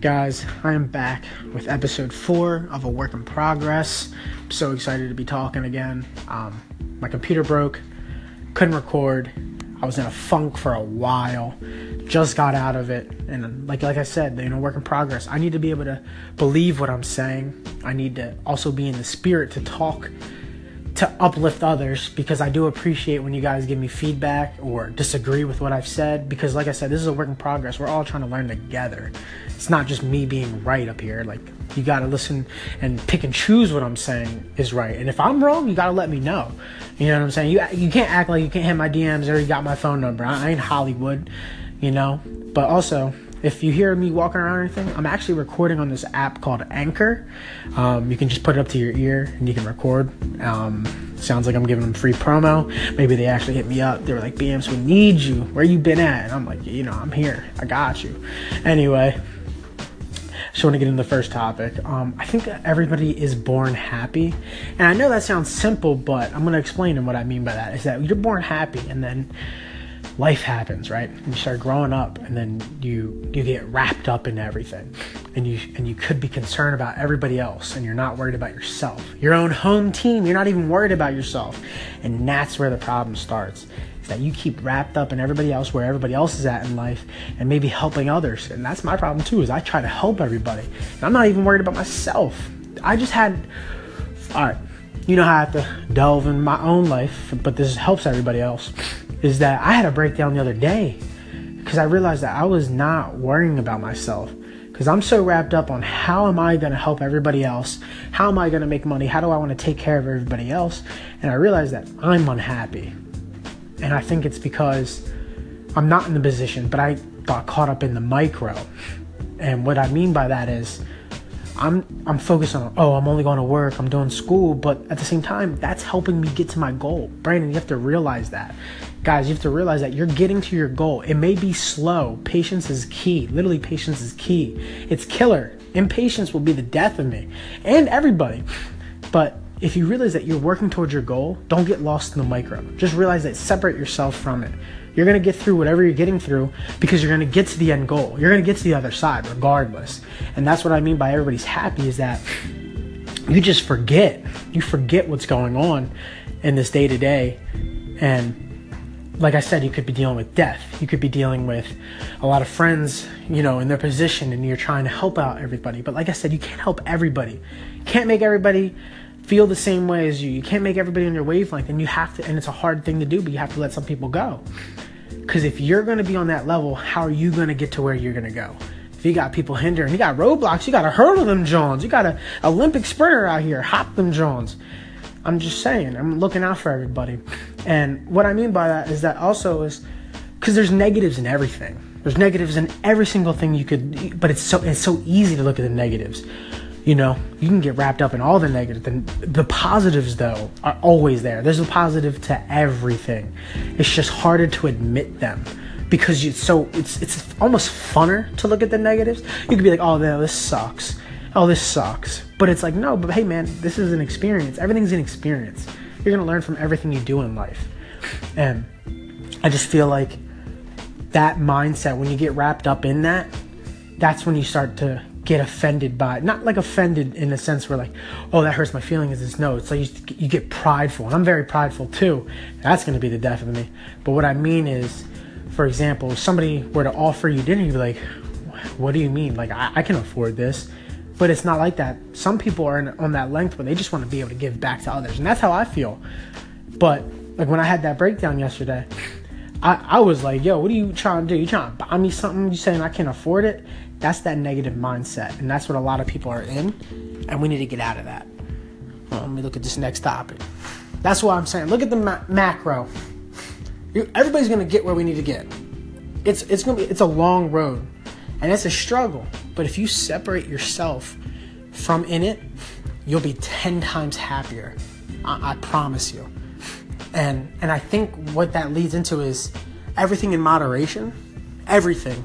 guys? I am back with episode four of a work in progress. I'm so excited to be talking again. Um, my computer broke, couldn't record. I was in a funk for a while. Just got out of it, and like like I said, you know, work in progress. I need to be able to believe what I'm saying. I need to also be in the spirit to talk to uplift others because I do appreciate when you guys give me feedback or disagree with what I've said because like I said this is a work in progress. We're all trying to learn together. It's not just me being right up here. Like you got to listen and pick and choose what I'm saying is right. And if I'm wrong, you got to let me know. You know what I'm saying? You you can't act like you can't hit my DMs or you got my phone number. I ain't Hollywood, you know? But also if you hear me walking around or anything, I'm actually recording on this app called Anchor. Um, you can just put it up to your ear and you can record. Um, sounds like I'm giving them free promo. Maybe they actually hit me up. They were like, BMs, we need you. Where you been at? And I'm like, you know, I'm here. I got you. Anyway, just want to get into the first topic. Um, I think everybody is born happy. And I know that sounds simple, but I'm going to explain what I mean by that. Is that you're born happy and then life happens, right? You start growing up, and then you you get wrapped up in everything, and you and you could be concerned about everybody else, and you're not worried about yourself. Your own home team, you're not even worried about yourself, and that's where the problem starts. Is that you keep wrapped up in everybody else, where everybody else is at in life, and maybe helping others, and that's my problem too. Is I try to help everybody, and I'm not even worried about myself. I just had, all right. You know how I have to delve in my own life, but this helps everybody else is that I had a breakdown the other day because I realized that I was not worrying about myself because I'm so wrapped up on how am I going to help everybody else? How am I going to make money? How do I want to take care of everybody else? And I realized that I'm unhappy. And I think it's because I'm not in the position, but I got caught up in the micro. And what I mean by that is I'm I'm focused on oh I'm only going to work I'm doing school but at the same time that's helping me get to my goal. Brandon you have to realize that. Guys you have to realize that you're getting to your goal. It may be slow. Patience is key. Literally patience is key. It's killer. Impatience will be the death of me and everybody. But if you realize that you're working towards your goal don't get lost in the micro just realize that separate yourself from it you're going to get through whatever you're getting through because you're going to get to the end goal. You're going to get to the other side regardless. And that's what I mean by everybody's happy is that you just forget. You forget what's going on in this day to day. And like I said, you could be dealing with death. You could be dealing with a lot of friends, you know, in their position and you're trying to help out everybody. But like I said, you can't help everybody. You can't make everybody feel the same way as you. You can't make everybody on your wavelength and you have to and it's a hard thing to do, but you have to let some people go. Because if you're going to be on that level, how are you going to get to where you're going to go? If you got people hindering, you got roadblocks, you got to hurdle them Jones, you got an Olympic sprinter out here, hop them Jones. I'm just saying, I'm looking out for everybody. And what I mean by that is that also is because there's negatives in everything. There's negatives in every single thing you could, but it's so it's so easy to look at the negatives you know you can get wrapped up in all the negative and the positives though are always there. There's a positive to everything. It's just harder to admit them because you so it's it's almost funner to look at the negatives. You could be like oh no this sucks. Oh this sucks. But it's like no but hey man this is an experience. Everything's an experience. You're gonna learn from everything you do in life. And i just feel like that mindset when you get wrapped up in that that's when you start to get offended by not like offended in a sense where like oh that hurts my feelings it's no it's like you, you get prideful and i'm very prideful too. That's going to be the death of me. But what i mean is for example if somebody were to offer you dinner you'd be like what do you mean? Like i, I can afford this. But it's not like that. Some people are in, on that length where they just want to be able to give back to others and that's how i feel. But like when i had that breakdown yesterday I, I was like, yo, what are you trying to do? You trying to buy me something? You saying I can't afford it? That's that negative mindset, and that's what a lot of people are in, and we need to get out of that. Well, let me look at this next topic. That's what I'm saying. Look at the ma- macro. You, everybody's gonna get where we need to get. It's it's gonna be it's a long road, and it's a struggle. But if you separate yourself from in it, you'll be ten times happier. I, I promise you. And and I think what that leads into is everything in moderation. Everything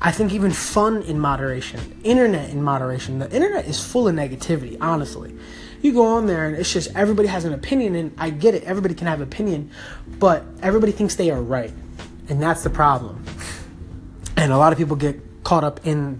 I think even fun in moderation, internet in moderation. The internet is full of negativity, honestly. You go on there and it's just everybody has an opinion, and I get it, everybody can have opinion, but everybody thinks they are right. And that's the problem. And a lot of people get caught up in